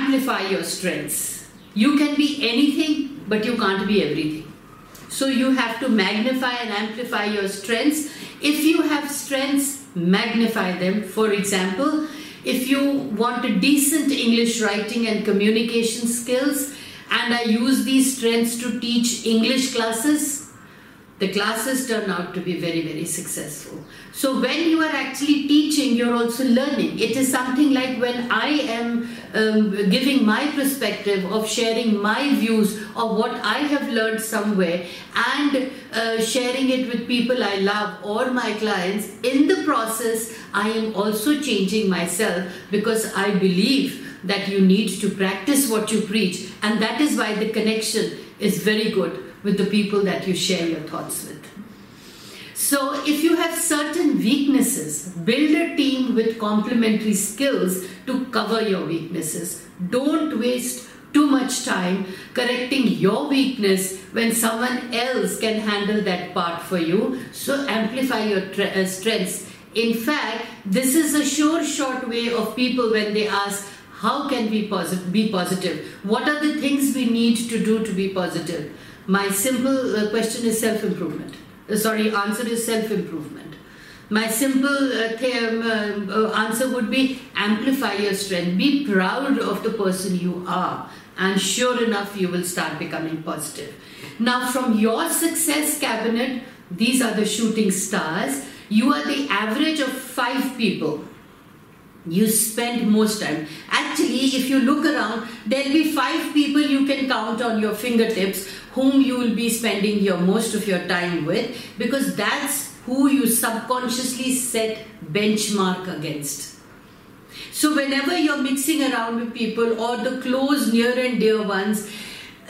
amplify your strengths. You can be anything, but you can't be everything. So you have to magnify and amplify your strengths. If you have strengths, magnify them. For example, if you want a decent English writing and communication skills, and I use these strengths to teach English classes, the classes turn out to be very, very successful. So when you are actually teaching, you're also learning. It is something like when I am um, giving my perspective of sharing my views of what I have learned somewhere and uh, sharing it with people I love or my clients. In the process, I am also changing myself because I believe that you need to practice what you preach, and that is why the connection is very good with the people that you share your thoughts with. So, if you have certain weaknesses, build a team with complementary skills to cover your weaknesses. Don't waste too much time correcting your weakness when someone else can handle that part for you. So, amplify your tre- uh, strengths. In fact, this is a sure short way of people when they ask, How can we posit- be positive? What are the things we need to do to be positive? My simple uh, question is self improvement. Uh, sorry, answer is self improvement. My simple uh, um, uh, answer would be amplify your strength. Be proud of the person you are, and sure enough, you will start becoming positive. Now, from your success cabinet, these are the shooting stars. You are the average of five people you spend most time actually if you look around there'll be five people you can count on your fingertips whom you will be spending your most of your time with because that's who you subconsciously set benchmark against. So whenever you're mixing around with people or the close near and dear ones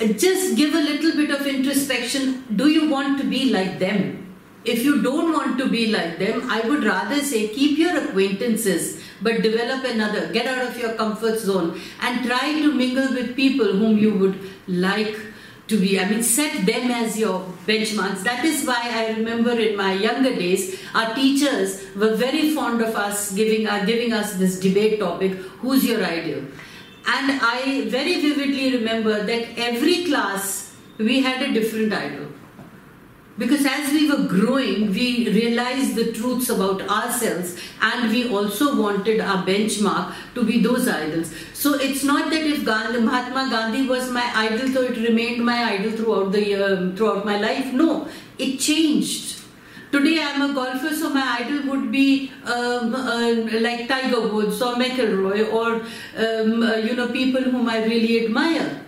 uh, just give a little bit of introspection. Do you want to be like them? If you don't want to be like them i would rather say keep your acquaintances but develop another. Get out of your comfort zone and try to mingle with people whom you would like to be. I mean, set them as your benchmarks. That is why I remember in my younger days, our teachers were very fond of us giving, uh, giving us this debate topic who's your ideal? And I very vividly remember that every class we had a different idol because as we were growing, we realized the truths about ourselves and we also wanted our benchmark to be those idols. So it's not that if Gandhi, Mahatma Gandhi was my idol, so it remained my idol throughout the year, throughout my life. No, it changed. Today I'm a golfer, so my idol would be um, uh, like Tiger Woods or McIlroy or um, uh, you know people whom I really admire.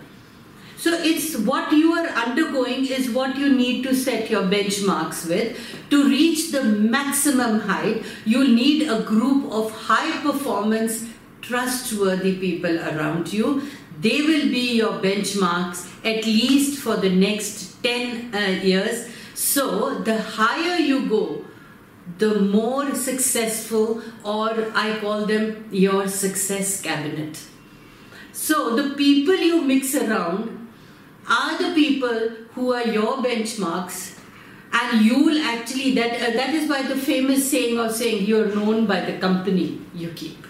So it's what you are undergoing is what you need to set your benchmarks with. To reach the maximum height, you'll need a group of high performance, trustworthy people around you. They will be your benchmarks at least for the next 10 uh, years. So the higher you go, the more successful, or I call them your success cabinet. So the people you mix around are the people who are your benchmarks and you will actually that uh, that is why the famous saying of saying you're known by the company you keep.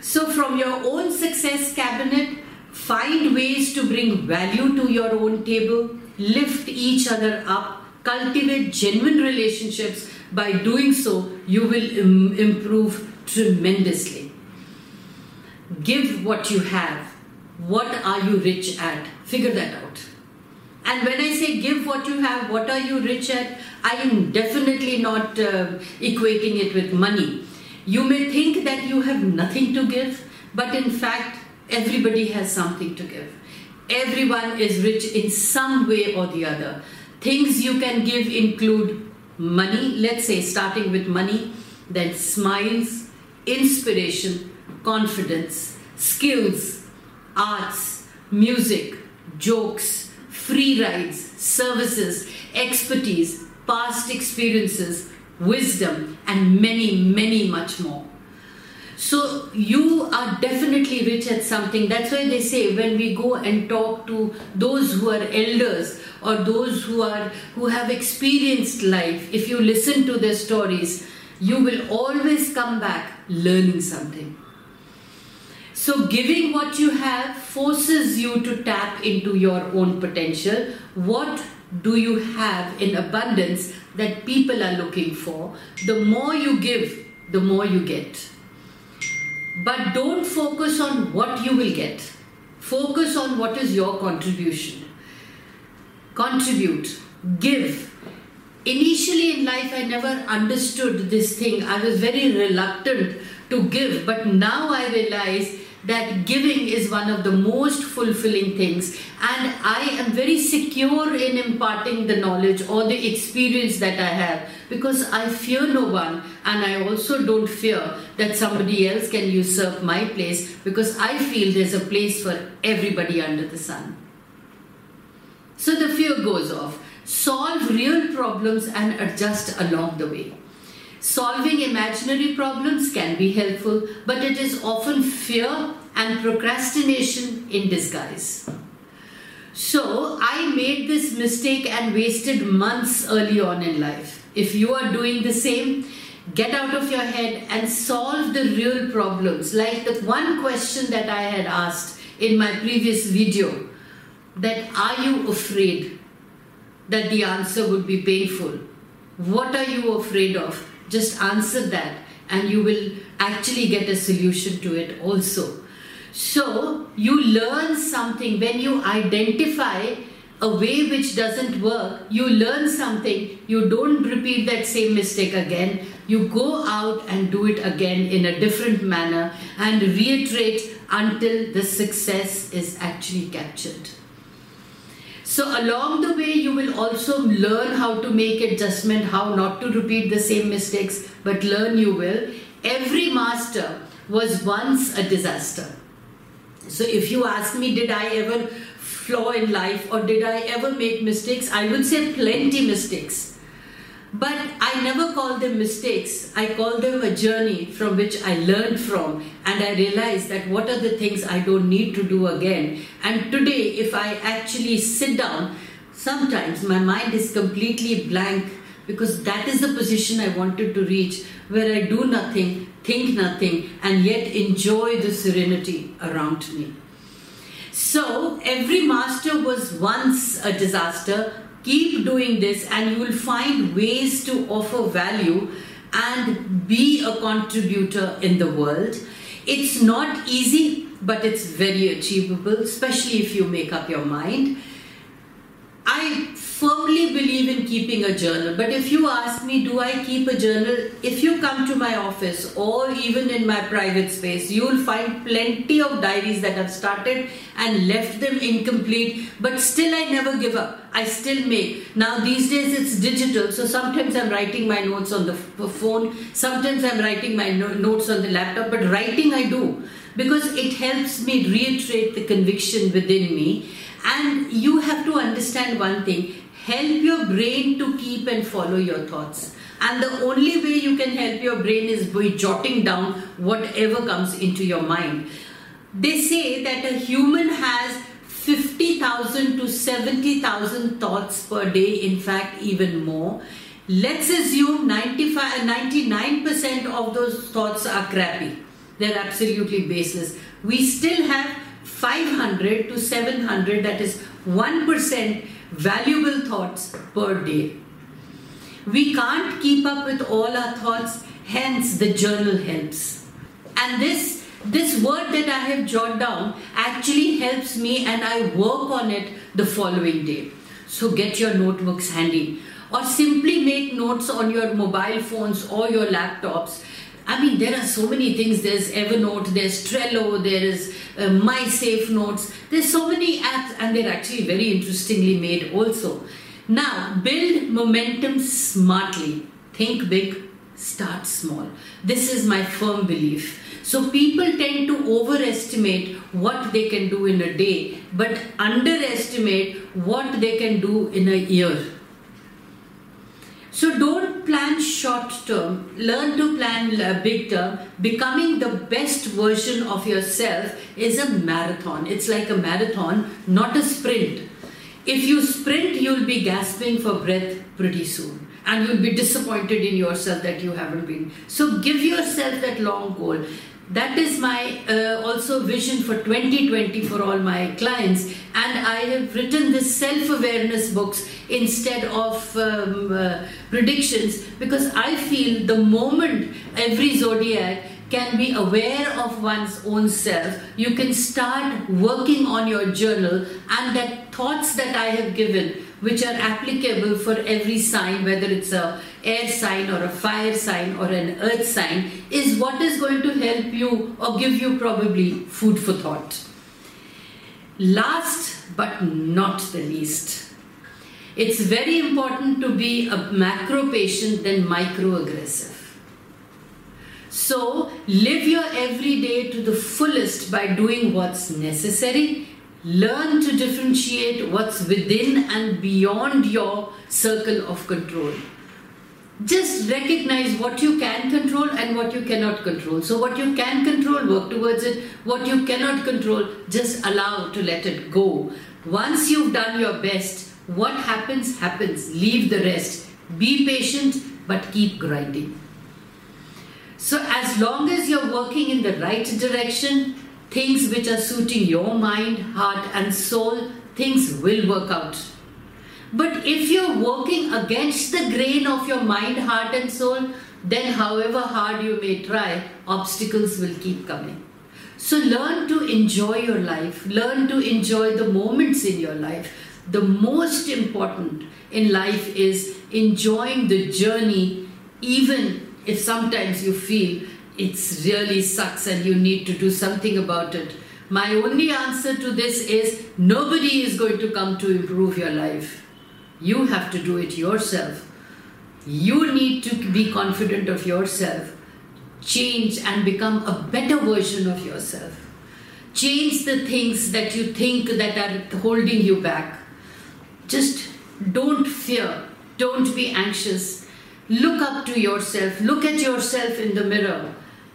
So from your own success cabinet find ways to bring value to your own table lift each other up cultivate genuine relationships. By doing so you will Im- improve tremendously. Give what you have. What are you rich at Figure that out. And when I say give what you have, what are you rich at? I am definitely not uh, equating it with money. You may think that you have nothing to give, but in fact, everybody has something to give. Everyone is rich in some way or the other. Things you can give include money, let's say starting with money, then smiles, inspiration, confidence, skills, arts, music, jokes, free rides, services, expertise, past experiences, wisdom, and many, many much more. So you are definitely rich at something. That's why they say when we go and talk to those who are elders or those who are who have experienced life, if you listen to their stories, you will always come back learning something. So, giving what you have forces you to tap into your own potential. What do you have in abundance that people are looking for? The more you give, the more you get. But don't focus on what you will get, focus on what is your contribution. Contribute, give. Initially in life, I never understood this thing. I was very reluctant to give, but now I realize that giving is one of the most fulfilling things. And i am very secure in imparting the knowledge or the experience that i have. Because i fear no one and i also don't fear that somebody else can usurp my place because i feel there's a place for everybody under the sun. So the fear goes off. Solve real problems and adjust along the way Solving imaginary problems can be helpful, but it is often fear and procrastination in disguise. So, I made this mistake and wasted months early on in life. If you are doing the same, get out of your head and solve the real problems. Like the one question that I had asked in my previous video that are you afraid that the answer would be painful? What are you afraid of? Just answer that and you will actually get a solution to it also. So you learn something when you identify a way which doesn't work, you learn something, you don't repeat that same mistake again, you go out and do it again in a different manner and reiterate until the success is actually captured. So along the way, you will also learn how to make adjustment, how not to repeat the same mistakes, but learn you will. Every master was once a disaster. So if you ask me, did I ever flaw in life or did I ever make mistakes? I would say plenty mistakes. But I never call them mistakes. I call them a journey from which I learned from and I realized that what are the things I don't need to do again. And today, if I actually sit down, sometimes my mind is completely blank because that is the position I wanted to reach where I do nothing, think nothing, and yet enjoy the serenity around me. So, every master was once a disaster, Keep doing this, and you will find ways to offer value and be a contributor in the world. It's not easy, but it's very achievable, especially if you make up your mind. I firmly believe in keeping a journal, but if you ask me, do I keep a journal? If you come to my office or even in my private space, you will find plenty of diaries that I've started and left them incomplete, but still I never give up. I still make. Now, these days it's digital, so sometimes I'm writing my notes on the phone, sometimes I'm writing my notes on the laptop, but writing I do because it helps me reiterate the conviction within me and you have to understand one thing help your brain to keep and follow your thoughts. And the only way you can help your brain is by jotting down whatever comes into your mind. They say that a human has 50,000 to 70,000 thoughts per day, in fact, even more. Let's assume 95, 99% of those thoughts are crappy. They're absolutely baseless. We still have 500 to 700, that is 1% valuable thoughts per day. We can't keep up with all our thoughts, hence the journal helps. And this this word that I have jotted down actually helps me and I work on it the following day. So get your notebooks handy or simply make notes on your mobile phones or your laptops I mean, there are so many things. There's Evernote, there's Trello, there is uh, MySafe Notes. There's so many apps, and they're actually very interestingly made also. Now, build momentum smartly. Think big, start small. This is my firm belief. So, people tend to overestimate what they can do in a day, but underestimate what they can do in a year. So don't plan short term, learn to plan uh, big term. Becoming the best version of yourself is a marathon. It's like a marathon, not a sprint. If you sprint, you'll be gasping for breath pretty soon and you'll be disappointed in yourself that you haven't been. So give yourself that long goal. That is my uh, also vision for 2020 for all my clients. And i have written this self-awareness books instead of um, uh, predictions because i feel the moment every zodiac can be aware of one's own self you can start working on your journal and that thoughts that i have given which are applicable for every sign, whether it's a air sign or a fire sign or an earth sign, is what is going to help you or give you probably food for thought. Last but not the least, it's very important to be a macro patient than micro aggressive. So, live your everyday to the fullest by doing what's necessary Learn to differentiate what's within and beyond your circle of control. Just recognize what you can control and what you cannot control. So, what you can control, work towards it. What you cannot control, just allow to let it go. Once you've done your best, what happens, happens. Leave the rest. Be patient, but keep grinding. So, as long as you're working in the right direction, things which are suiting your mind, heart, and soul, things will work out. But if you're working against the grain of your mind, heart, and soul, then however hard you may try, obstacles will keep coming. So learn to enjoy your life, learn to enjoy the moments in your life. The most important in life is enjoying the journey, even if sometimes you feel it really sucks and you need to do something about it. My only answer to this is nobody is going to come to improve your life. You have to do it yourself. You need to be confident of yourself, change and become a better version of yourself. Change the things that you think that are holding you back. Just don't fear, don't be anxious. Look up to yourself, look at yourself in the mirror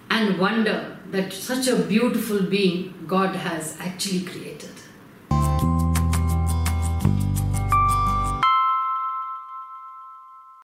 and wonder that such a beautiful being God has actually created.